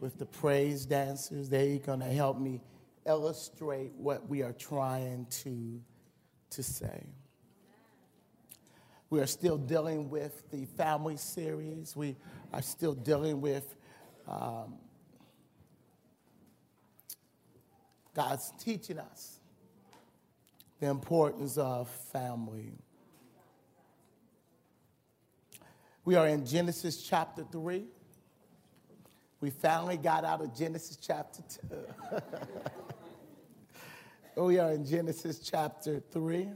with the praise dancers. They're going to help me illustrate what we are trying to, to say. We are still dealing with the family series. We are still dealing with um, God's teaching us the importance of family. We are in Genesis chapter 3. We finally got out of Genesis chapter 2. we are in Genesis chapter 3.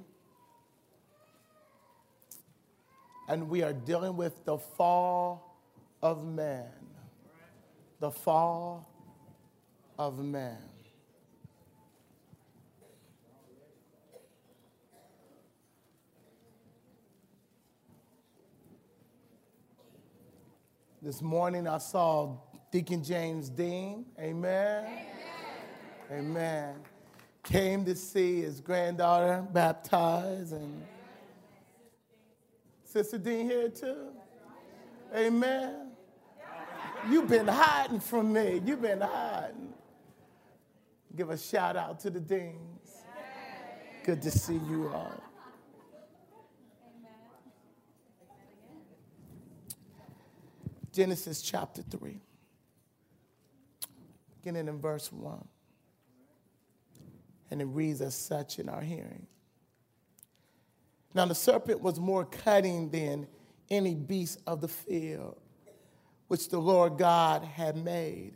And we are dealing with the fall of man. The fall of man. This morning I saw Deacon James Dean. Amen. Amen. Amen. Came to see his granddaughter baptized and Sister Dean here too. Amen. You've been hiding from me. You've been hiding. Give a shout out to the Deans. Good to see you all. Genesis chapter 3, beginning in verse 1. And it reads as such in our hearing. Now the serpent was more cunning than any beast of the field, which the Lord God had made.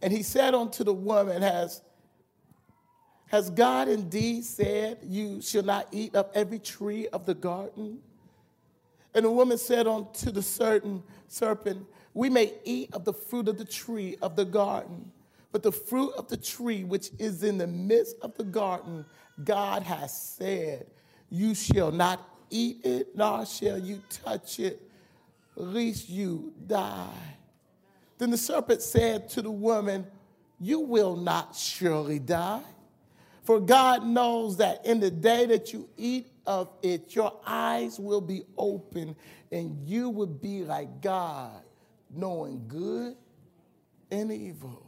And he said unto the woman, Has, has God indeed said, You shall not eat of every tree of the garden? And the woman said unto the certain serpent, We may eat of the fruit of the tree of the garden, but the fruit of the tree which is in the midst of the garden, God has said, you shall not eat it, nor shall you touch it, lest you die. Then the serpent said to the woman, You will not surely die. For God knows that in the day that you eat of it, your eyes will be open and you will be like God, knowing good and evil.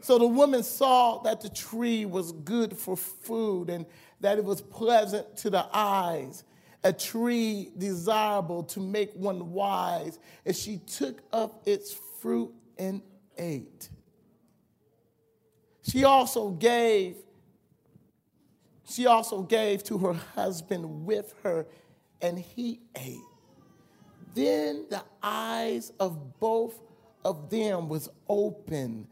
So the woman saw that the tree was good for food and that it was pleasant to the eyes, a tree desirable to make one wise. And she took up its fruit and ate. She also gave she also gave to her husband with her and he ate. Then the eyes of both of them was open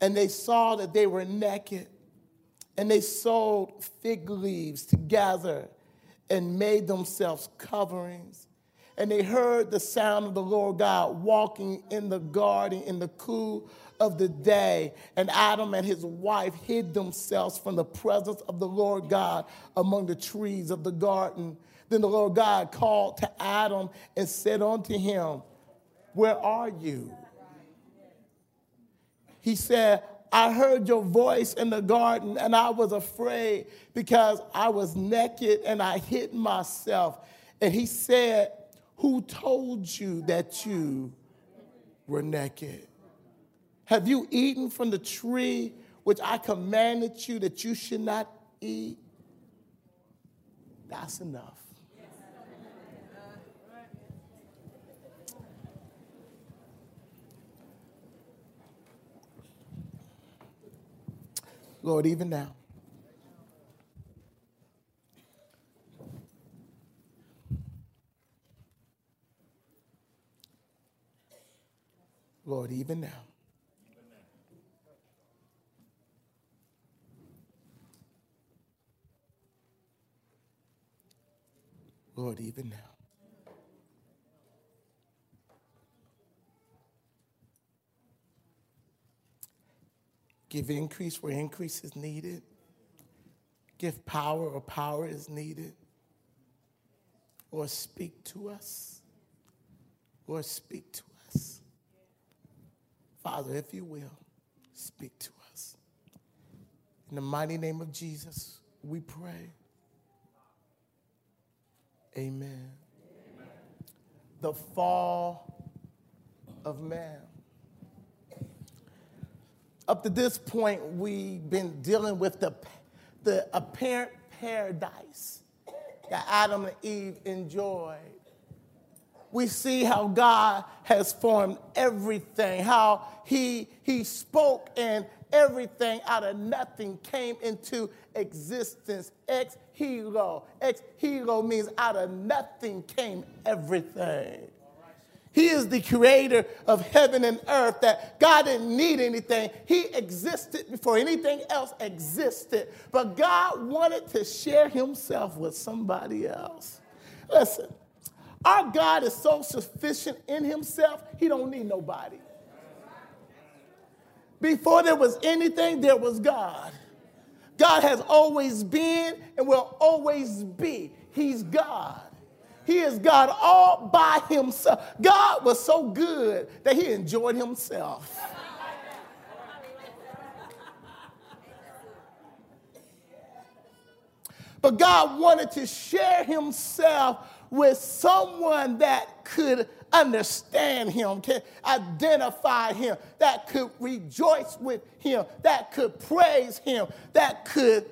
and they saw that they were naked and they sewed fig leaves together and made themselves coverings. And they heard the sound of the Lord God walking in the garden in the cool of the day. And Adam and his wife hid themselves from the presence of the Lord God among the trees of the garden. Then the Lord God called to Adam and said unto him, Where are you? He said, I heard your voice in the garden and I was afraid because I was naked and I hid myself. And he said, Who told you that you were naked? Have you eaten from the tree which I commanded you that you should not eat? That's enough. Lord, even now. Lord, even now. Lord, even now. Give increase where increase is needed. Give power where power is needed. Or speak to us. Or speak to us. Father, if you will, speak to us. In the mighty name of Jesus, we pray. Amen. Amen. The fall of man. Up to this point, we've been dealing with the, the apparent paradise that Adam and Eve enjoyed. We see how God has formed everything, how he, he spoke and everything out of nothing came into existence. Ex nihilo. Ex nihilo means out of nothing came everything. He is the creator of heaven and earth, that God didn't need anything. He existed before anything else existed. But God wanted to share himself with somebody else. Listen, our God is so sufficient in himself, he don't need nobody. Before there was anything, there was God. God has always been and will always be. He's God. He is God all by himself. God was so good that he enjoyed himself. But God wanted to share himself with someone that could understand him, can identify him, that could rejoice with him, that could praise him, that could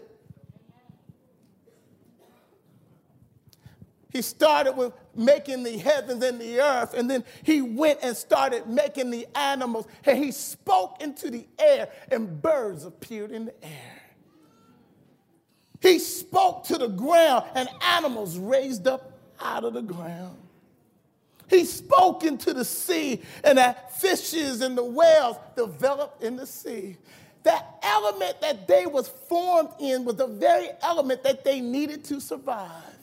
He started with making the heavens and the earth, and then he went and started making the animals, and he spoke into the air, and birds appeared in the air. He spoke to the ground, and animals raised up out of the ground. He spoke into the sea, and the fishes and the whales developed in the sea. That element that they was formed in was the very element that they needed to survive.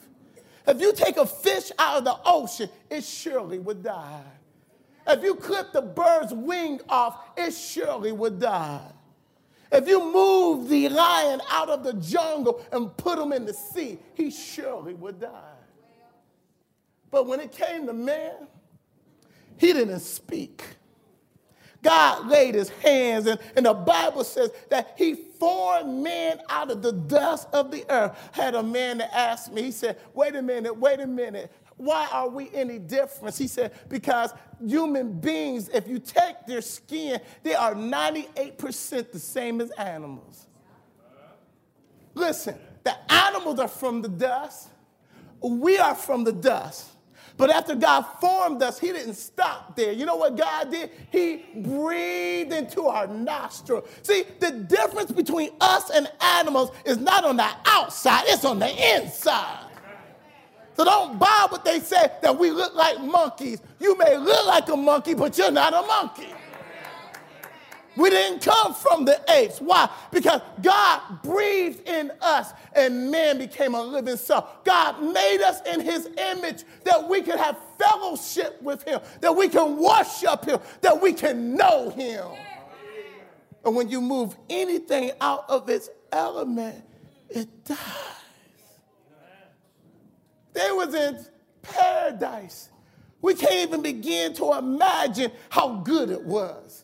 If you take a fish out of the ocean, it surely would die. If you clip the bird's wing off, it surely would die. If you move the lion out of the jungle and put him in the sea, he surely would die. But when it came to man, he didn't speak. God laid his hands, and, and the Bible says that he formed men out of the dust of the earth. Had a man that asked me, he said, Wait a minute, wait a minute. Why are we any different? He said, Because human beings, if you take their skin, they are 98% the same as animals. Listen, the animals are from the dust, we are from the dust. But after God formed us, He didn't stop there. You know what God did? He breathed into our nostril. See, the difference between us and animals is not on the outside, it's on the inside. So don't buy what they say that we look like monkeys. You may look like a monkey, but you're not a monkey. We didn't come from the apes. Why? Because God breathed in us and man became a living soul. God made us in his image that we could have fellowship with him, that we can worship him, that we can know him. And when you move anything out of its element, it dies. They was in paradise. We can't even begin to imagine how good it was.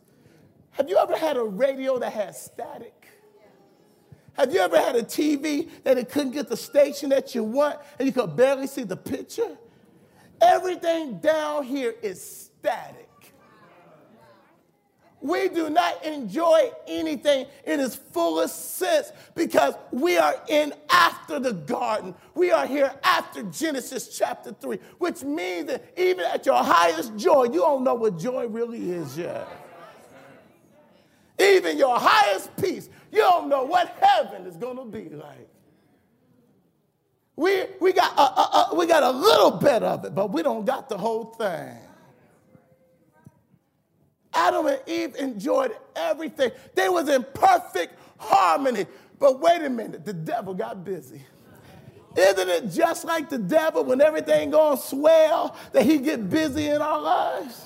Have you ever had a radio that had static? Have you ever had a TV that it couldn't get the station that you want and you could barely see the picture? Everything down here is static. We do not enjoy anything in its fullest sense because we are in after the garden. We are here after Genesis chapter 3, which means that even at your highest joy, you don't know what joy really is yet even your highest peace, you don't know what heaven is going to be like. We, we, got a, a, a, we got a little bit of it, but we don't got the whole thing. Adam and Eve enjoyed everything. They was in perfect harmony. But wait a minute, the devil got busy. Isn't it just like the devil when everything going swell that he get busy in our lives?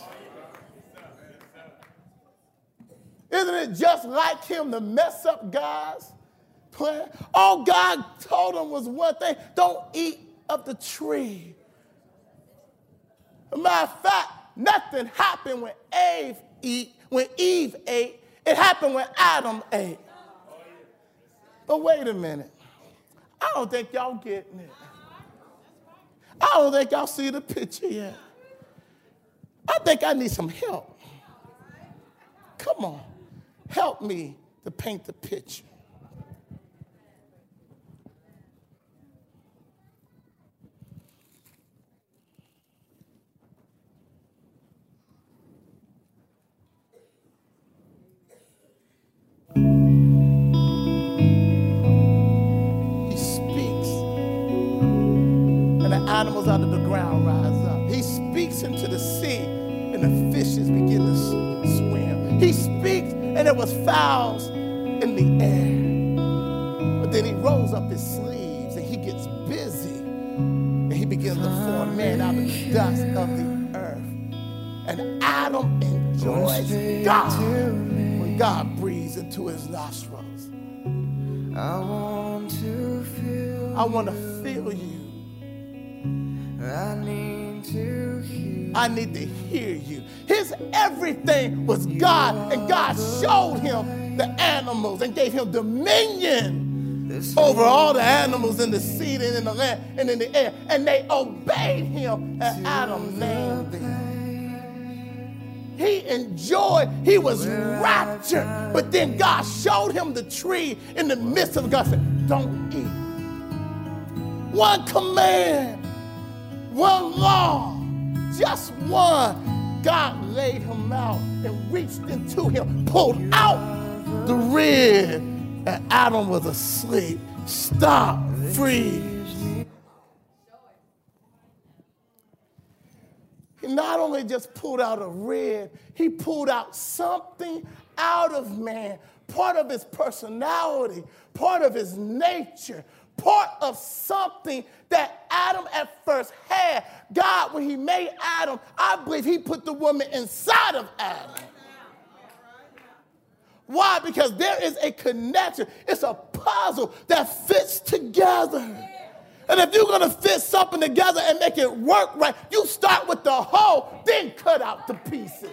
Isn't it just like him to mess up God's plan? All God told him was one thing don't eat of the tree. Matter of fact, nothing happened when Eve eat, when Eve ate. It happened when Adam ate. But wait a minute. I don't think y'all getting it. I don't think y'all see the picture yet. I think I need some help. Come on. Help me to paint the picture. He speaks, and the animals out of the ground rise up. He speaks into the sea, and the fishes begin to swim. He speaks, and there was fowls in the air. But then he rolls up his sleeves, and he gets busy, and he begins to form man out of the dust of the earth. And Adam enjoys God when God breathes into his nostrils. I want to feel. I want to feel you. I need. I need to hear you. His everything was God, and God showed him the animals and gave him dominion over all the animals in the sea and in the land and in the air. And they obeyed him, and Adam named them. He enjoyed, he was raptured. But then God showed him the tree in the midst of God said, Don't eat. One command, one law, just one. God laid him out and reached into him, pulled out the rib, and Adam was asleep. Stop, freeze. He not only just pulled out a rib, he pulled out something out of man, part of his personality, part of his nature, part of something that Adam at first had. God, when he made Adam, I believe he put the woman inside of Adam. Why? Because there is a connection. It's a puzzle that fits together. And if you're gonna fit something together and make it work right, you start with the whole, then cut out the pieces.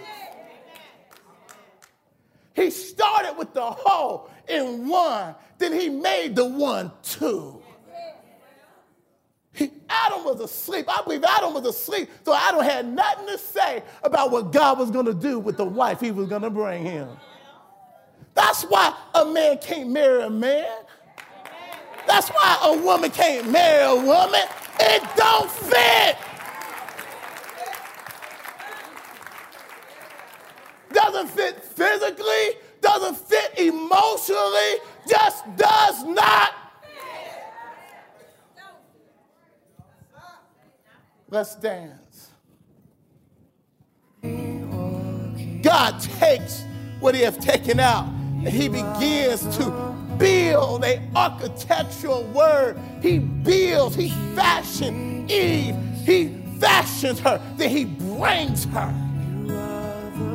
He started with the whole in one, then he made the one two. He, Adam was asleep. I believe Adam was asleep, so Adam had nothing to say about what God was gonna do with the wife he was gonna bring him. That's why a man can't marry a man. That's why a woman can't marry a woman. It don't fit. Doesn't fit physically, doesn't fit emotionally, just does not. Let's dance. God takes what he has taken out and he begins to build a architectural word. He builds, he fashions Eve, he fashions her, then he brings her.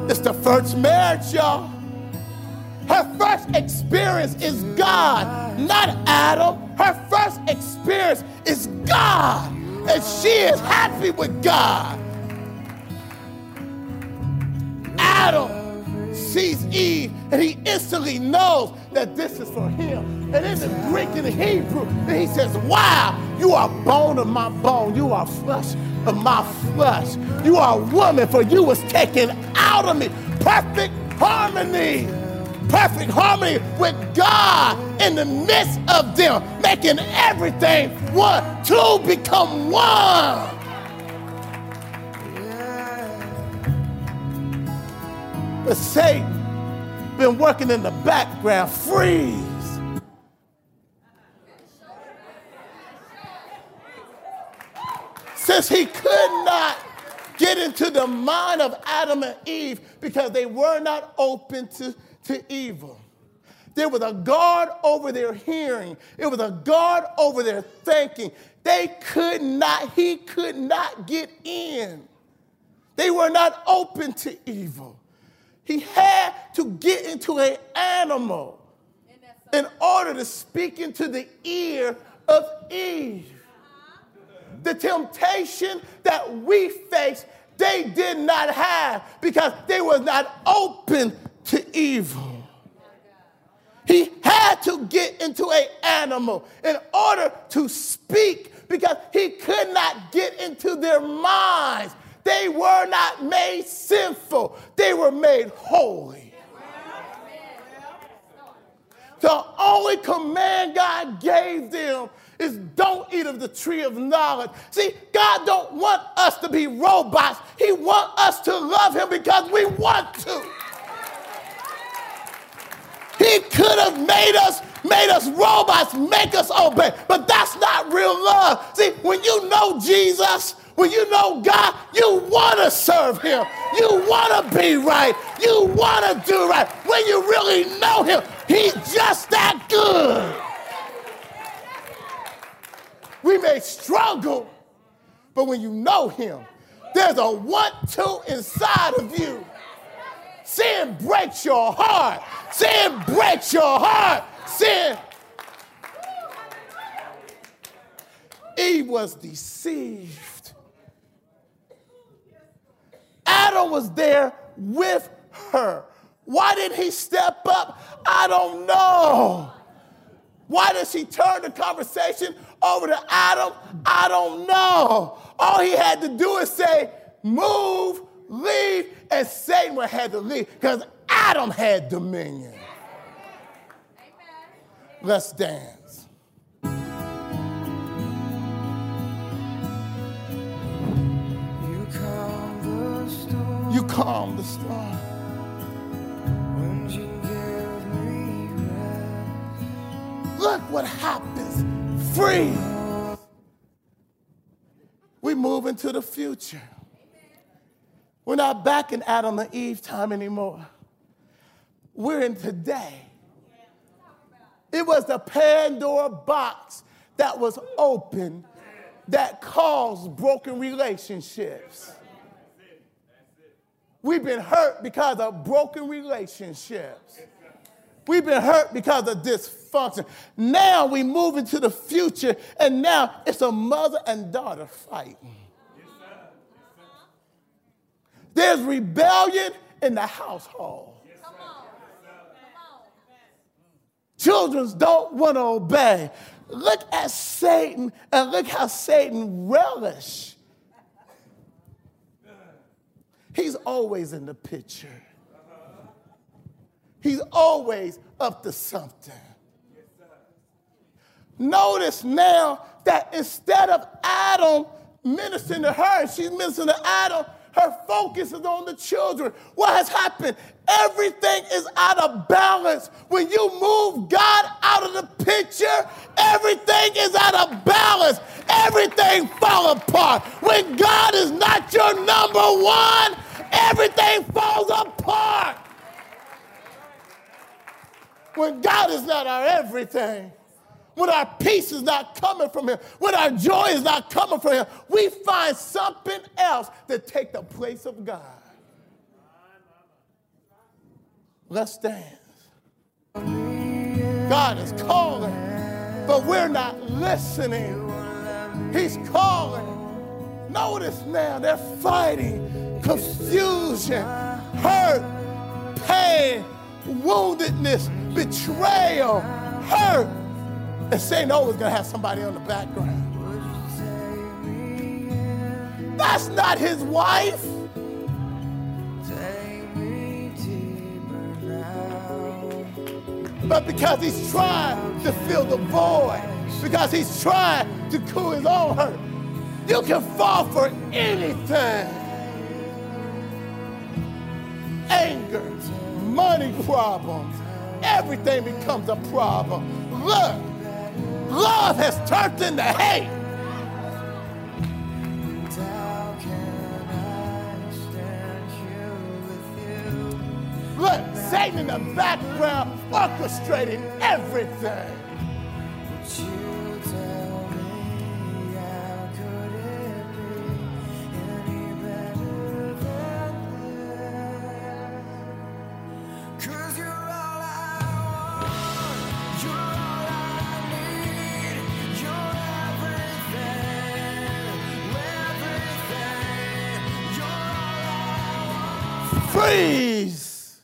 It's the first marriage, y'all. Her first experience is God, not Adam. Her first experience is God, and she is happy with God. Adam sees Eve and he instantly knows that this is for him. And in the Greek and the Hebrew, then he says, Wow, you are bone of my bone, you are flesh of my flesh. You are woman, for you was taken out of me. Perfect harmony. Perfect harmony with God in the midst of them, making everything one, two become one. But Satan been working in the background. Freeze. Since he could not get into the mind of Adam and Eve because they were not open to, to evil. There was a guard over their hearing. It was a guard over their thinking. They could not, he could not get in. They were not open to evil. He had to get into an animal in order to speak into the ear of Eve. The temptation that we face, they did not have because they were not open to evil. He had to get into an animal in order to speak because he could not get into their minds. They were not made sinful, they were made holy. The only command God gave them is don't eat of the tree of knowledge. See, God don't want us to be robots. He wants us to love him because we want to. He could have made us made us robots, make us obey. But that's not real love. See, when you know Jesus, when you know God, you want to serve him. You want to be right. You want to do right. When you really know him, he's just that good. We may struggle, but when you know him, there's a one-two inside of you. Sin breaks your heart. Sin breaks your heart. Sin. Eve was deceived. Adam was there with her. Why didn't he step up? I don't know. Why did she turn the conversation over to Adam? I don't know. All he had to do is say, move, leave, and Satan would have to leave because Adam had dominion. Let's dance. You calm the storm You calm the storm. when you give me rest. Look what happens. Free. We move into the future. We're not back in Adam and Eve time anymore. We're in today. It was the Pandora box that was open that caused broken relationships. We've been hurt because of broken relationships. We've been hurt because of dysfunction. Now we move into the future, and now it's a mother and daughter fight. There's rebellion in the household. Children don't want to obey. Look at Satan and look how Satan relish. He's always in the picture. He's always up to something. Notice now that instead of Adam ministering to her, she's ministering to Adam, her focus is on the children. What has happened? Everything is out of balance. When you move God out of the picture, everything is out of balance. Everything fall apart. When God is not your number one, everything falls apart. When God is not our everything, when our peace is not coming from Him, when our joy is not coming from Him, we find something else to take the place of God. Let's dance. God is calling, but we're not listening. He's calling. Notice now they're fighting confusion, hurt, pain, woundedness, betrayal, hurt. And Satan always gonna have somebody on the background. That's not his wife. But because he's trying to fill the void, because he's trying to cool his own hurt, you can fall for anything. Anger, money problems, everything becomes a problem. Look, love has turned into hate. Look, Satan in the background orchestrating everything. Freeze!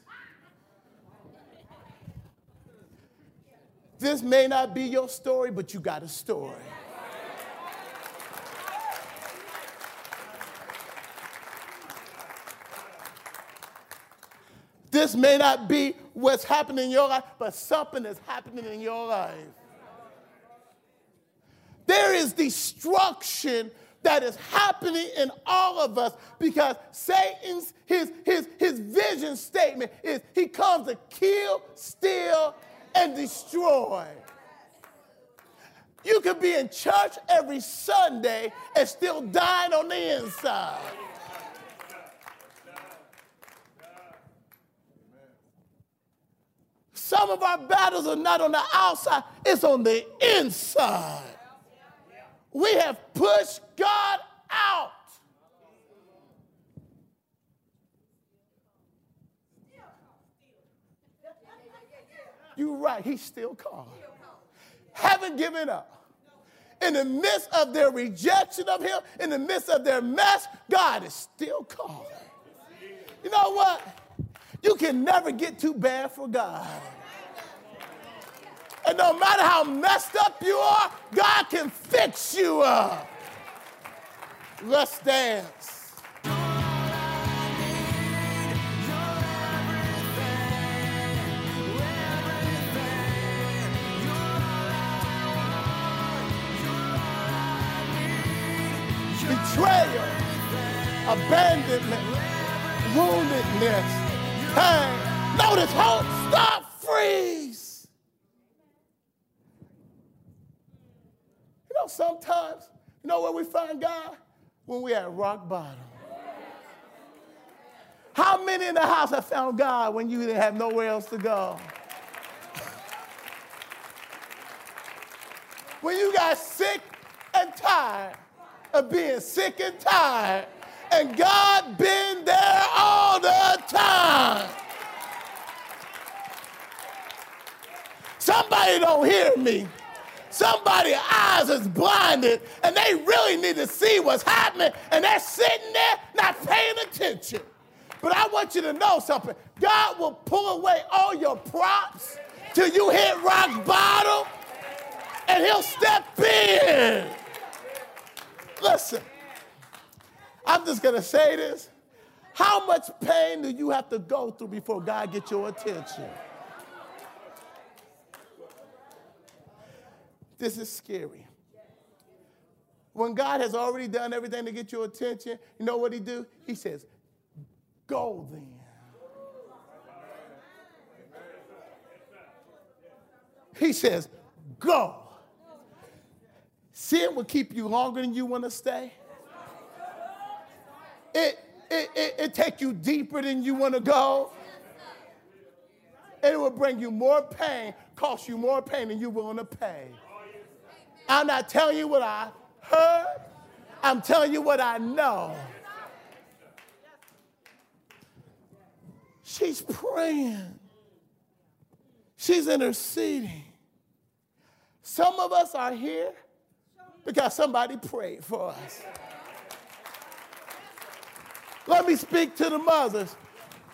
This may not be your story, but you got a story. This may not be what's happening in your life, but something is happening in your life. There is destruction that is happening in all of us because Satan's his, his, his vision statement is he comes to kill, steal, and destroy. You could be in church every Sunday and still dying on the inside. Some of our battles are not on the outside, it's on the inside. We have pushed God out. You're right, he's still calling. Haven't given up. In the midst of their rejection of him, in the midst of their mess, God is still calling. You know what? You can never get too bad for God. And no matter how messed up you are, God can fix you up. Let's dance. Sometimes, you know where we find God? When we're at rock bottom. How many in the house have found God when you didn't have nowhere else to go? When you got sick and tired of being sick and tired, and God been there all the time. Somebody don't hear me. Somebody's eyes is blinded and they really need to see what's happening and they're sitting there not paying attention. But I want you to know something. God will pull away all your props till you hit rock bottom and he'll step in. Listen, I'm just going to say this. How much pain do you have to go through before God gets your attention? This is scary. When God has already done everything to get your attention, you know what he do? He says, "Go then." He says, "Go." Sin will keep you longer than you want to stay. It, it, it, it take you deeper than you want to go. It will bring you more pain, cost you more pain than you're willing to pay. I'm not telling you what I heard. I'm telling you what I know. She's praying. She's interceding. Some of us are here because somebody prayed for us. Let me speak to the mothers.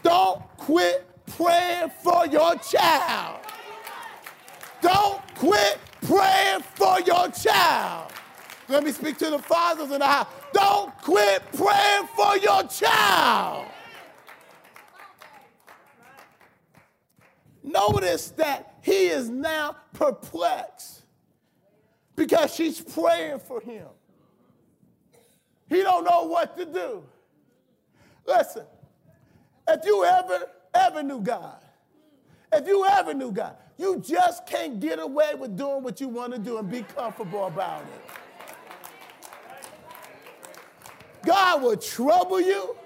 Don't quit praying for your child. Don't quit praying for your child. Let me speak to the fathers in the house. Don't quit praying for your child. Notice that he is now perplexed because she's praying for him. He don't know what to do. Listen, if you ever, ever knew God, if you ever knew God, you just can't get away with doing what you want to do and be comfortable about it. God will trouble you.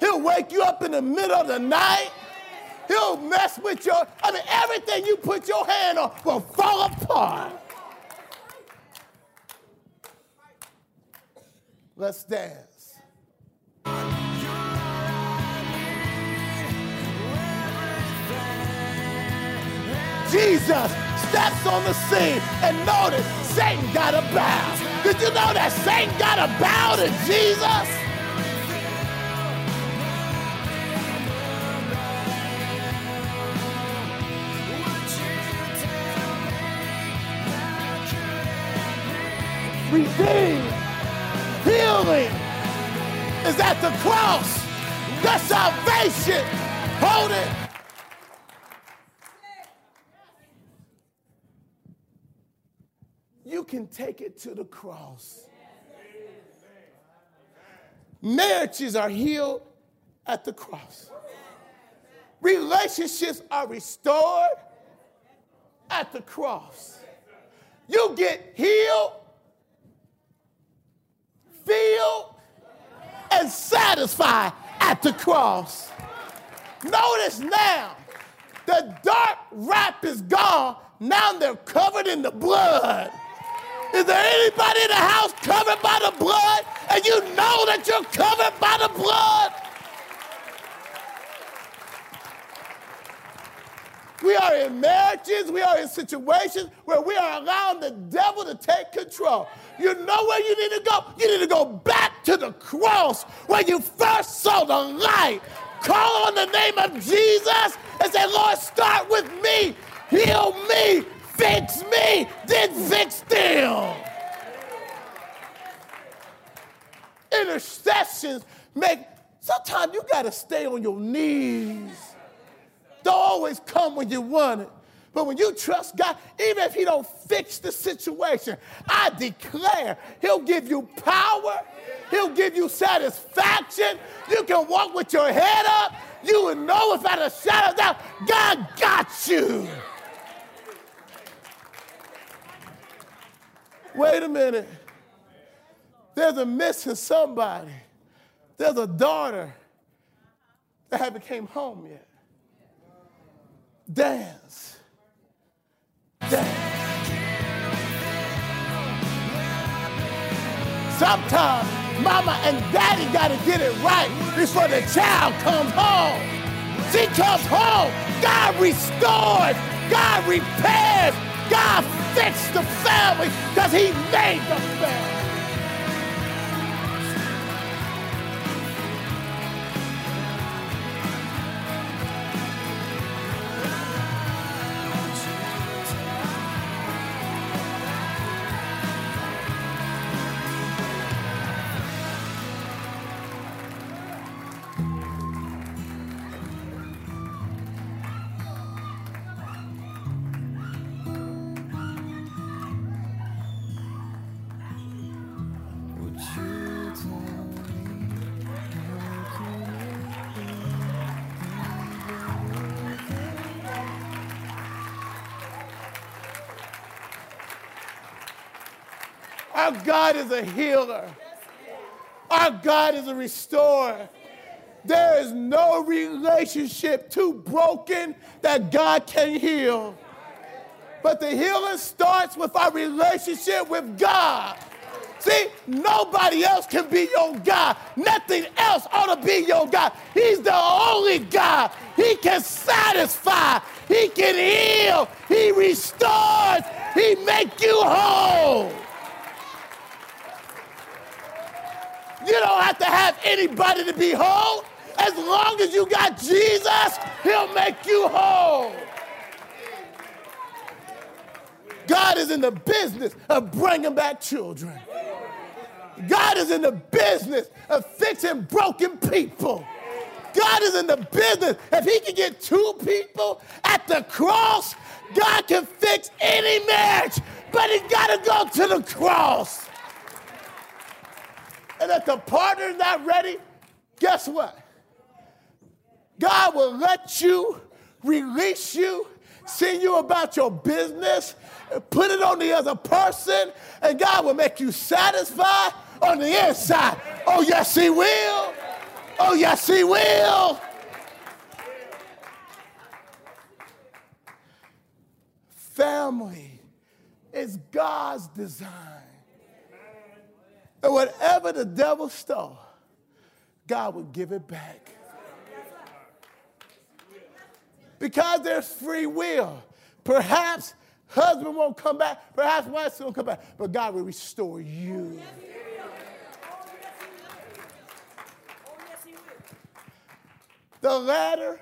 He'll wake you up in the middle of the night. He'll mess with your, I mean, everything you put your hand on will fall apart. Let's dance. Jesus steps on the scene and notice Satan got to bow. Did you know that Satan got to bow to Jesus? Redeemed, healing is at the cross. The salvation, hold it, you can take it to the cross. Marriages are healed at the cross. Relationships are restored at the cross. You get healed, filled, and satisfied at the cross. Notice now, the dark wrap is gone. Now they're covered in the blood. Is there anybody in the house covered by the blood? And you know that you're covered by the blood? We are in marriages, we are in situations where we are allowing the devil to take control. You know where you need to go? You need to go back to the cross where you first saw the light. Call on the name of Jesus and say, Lord, start with me, heal me, fix me, then fix them. Intercessions make, sometimes you got to stay on your knees. Don't always come when you want it. But when you trust God, even if He don't fix the situation, I declare He'll give you power, He'll give you satisfaction. You can walk with your head up. You will know without a shadow of doubt, God got you. Wait a minute. There's a missing somebody. There's a daughter that haven't came home yet. Dance. Dance. Sometimes mama and daddy got to get it right before the child comes home. She comes home, God restores, God repairs, God fixes the family because He made the family. Our God is a healer. Our God is a restorer. There is no relationship too broken that God can heal. But the healing starts with our relationship with God. See, nobody else can be your God. Nothing else ought to be your God. He's the only God. He can satisfy. He can heal. He restores. He make you whole. You don't have to have anybody to be whole. As long as you got Jesus, he'll make you whole. God is in the business of bringing back children. God is in the business of fixing broken people. God is in the business. If he can get two people at the cross, God can fix any marriage, but he got to go to the cross. And if the partner's not ready, guess what? God will let you, release you, send you about your business, put it on the other person, and God will make you satisfied on the inside. Oh, yes, He will. Oh, yes, He will. Family is God's design. And whatever the devil stole, God will give it back. Because there's free will. Perhaps husband won't come back, perhaps wife won't come back, but God will restore you. The latter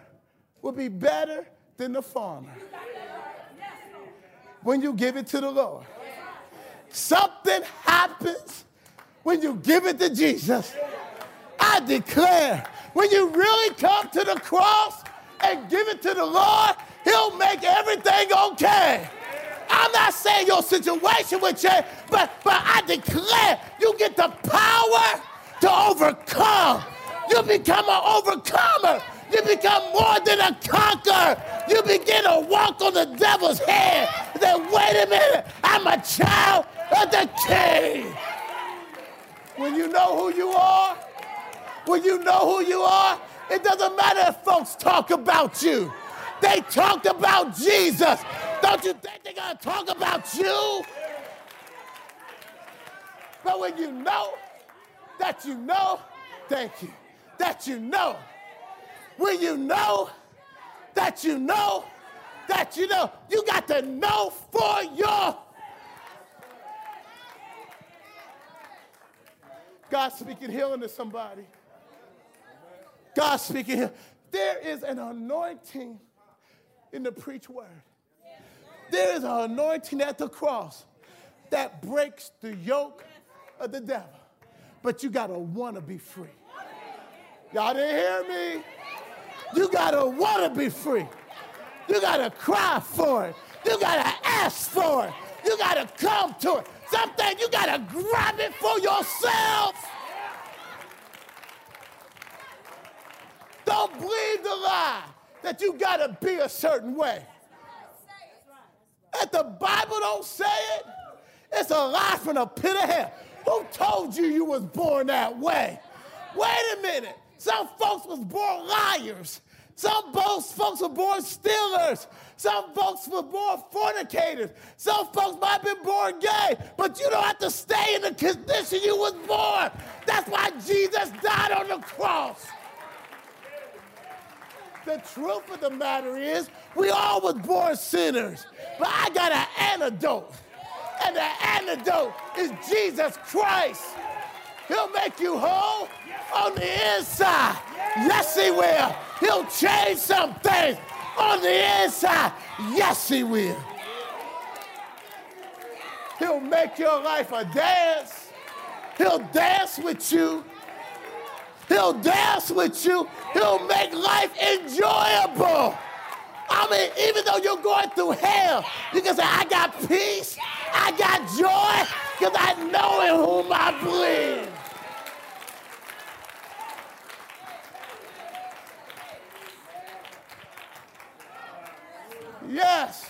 will be better than the former when you give it to the Lord. Something happens when you give it to Jesus. I declare, when you really come to the cross and give it to the Lord, He'll make everything okay. I'm not saying your situation will change, but, but I declare you get the power to overcome. You become an overcomer. You become more than a conqueror. You begin to walk on the devil's head. Then wait a minute, I'm a child of the king. When you know who you are, when you know who you are, it doesn't matter if folks talk about you. They talked about Jesus. Don't you think they're gonna talk about you? But when you know that you know, thank you, that you know, when you know that you know that you know, you got to know for your. God speaking healing to somebody. God speaking healing. There is an anointing in the preach word. There is an anointing at the cross that breaks the yoke of the devil. But you gotta wanna be free. Y'all didn't hear me? You gotta wanna be free. You gotta cry for it. You gotta ask for it. You gotta come to it. Something you gotta grab it for yourself. Don't believe the lie that you gotta be a certain way. That the Bible don't say it, it's a lie from the pit of hell. Who told you you was born that way? Wait a minute. Some folks was born liars. Some folks, folks were born stealers. Some folks were born fornicators. Some folks might have been born gay, but you don't have to stay in the condition you was born. That's why Jesus died on the cross. The truth of the matter is, we all was born sinners, but I got an antidote. And the antidote is Jesus Christ. He'll make you whole on the inside. Yes, he will. He'll change some things on the inside. Yes, he will. He'll make your life a dance. He'll dance with you. He'll dance with you. He'll make life enjoyable. I mean, even though you're going through hell, you can say, I got peace, I got joy, because I know in whom I believe. Yes,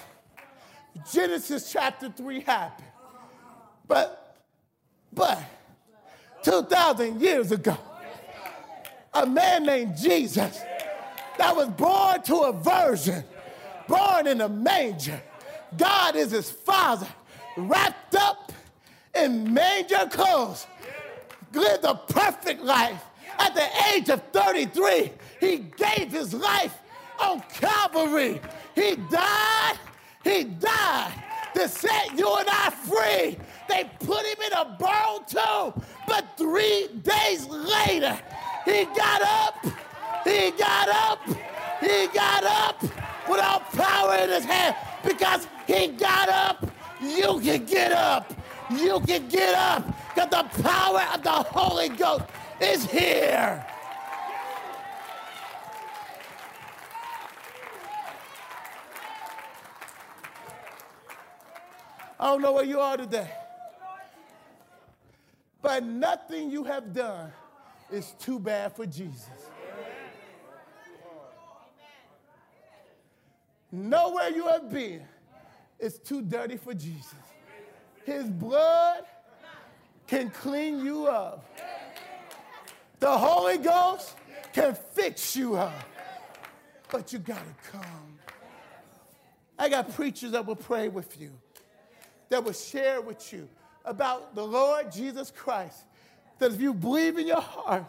Genesis chapter 3 happened. But, but, 2,000 years ago, a man named Jesus that was born to a virgin, born in a manger. God is his father, wrapped up in manger clothes, lived a perfect life. At the age of 33, he gave his life on Calvary. He died, he died to set you and I free. They put him in a burrow tomb, but three days later, he got up, he got up, he got up without power in his hand because he got up. You can get up. You can get up because the power of the Holy Ghost is here. I don't know where you are today. But nothing you have done is too bad for Jesus. Nowhere you have been is too dirty for Jesus. His blood can clean you up. The Holy Ghost can fix you up. But you gotta come. I got preachers that will pray with you, that will share with you about the Lord Jesus Christ. That if you believe in your heart,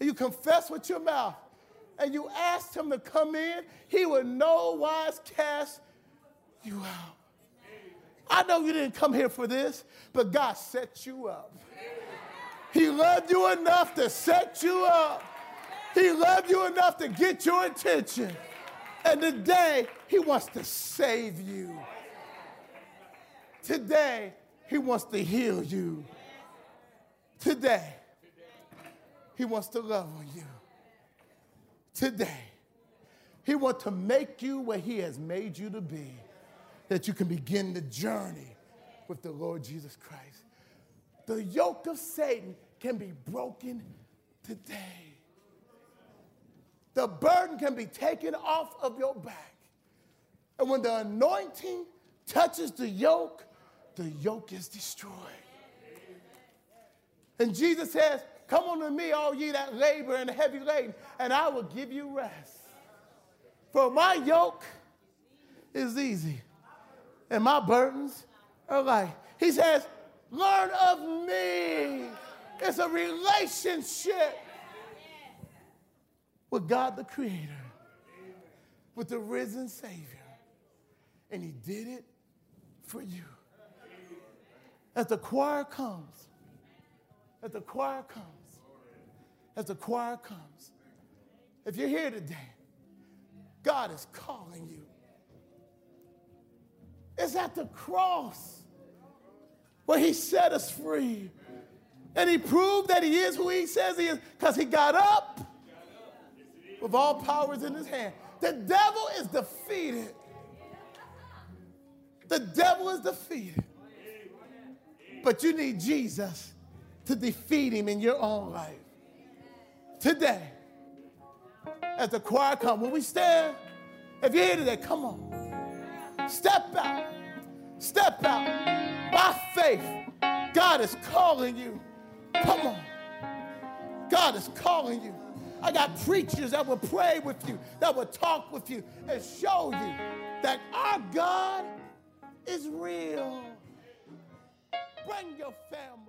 and you confess with your mouth, and you ask him to come in, he will no wise cast you out. I know you didn't come here for this, but God set you up. He loved you enough to set you up. He loved you enough to get your attention. And today, he wants to save you. Today, he wants to heal you. Today, he wants to love on you. Today, he wants to make you what he has made you to be. that you can begin the journey with the Lord Jesus Christ. The yoke of Satan can be broken today. The burden can be taken off of your back. And when the anointing touches the yoke, the yoke is destroyed. And Jesus says, Come unto me, all ye that labor and heavy laden, and I will give you rest. For my yoke is easy, and my burdens are light. He says, Learn of me. It's a relationship with God the Creator, with the risen Savior. And He did it for you. As the choir comes, as the choir comes, as the choir comes, if you're here today, God is calling you. It's at the cross where He set us free. And He proved that He is who He says He is because He got up with all powers in His hand. The devil is defeated. The devil is defeated. But you need Jesus to defeat him in your own life. Today, as the choir comes, when we stand, if you're here today, come on. Step out. Step out. By faith, God is calling you. Come on. God is calling you. I got preachers that will pray with you, that will talk with you, and show you that our God is real. Bring your family.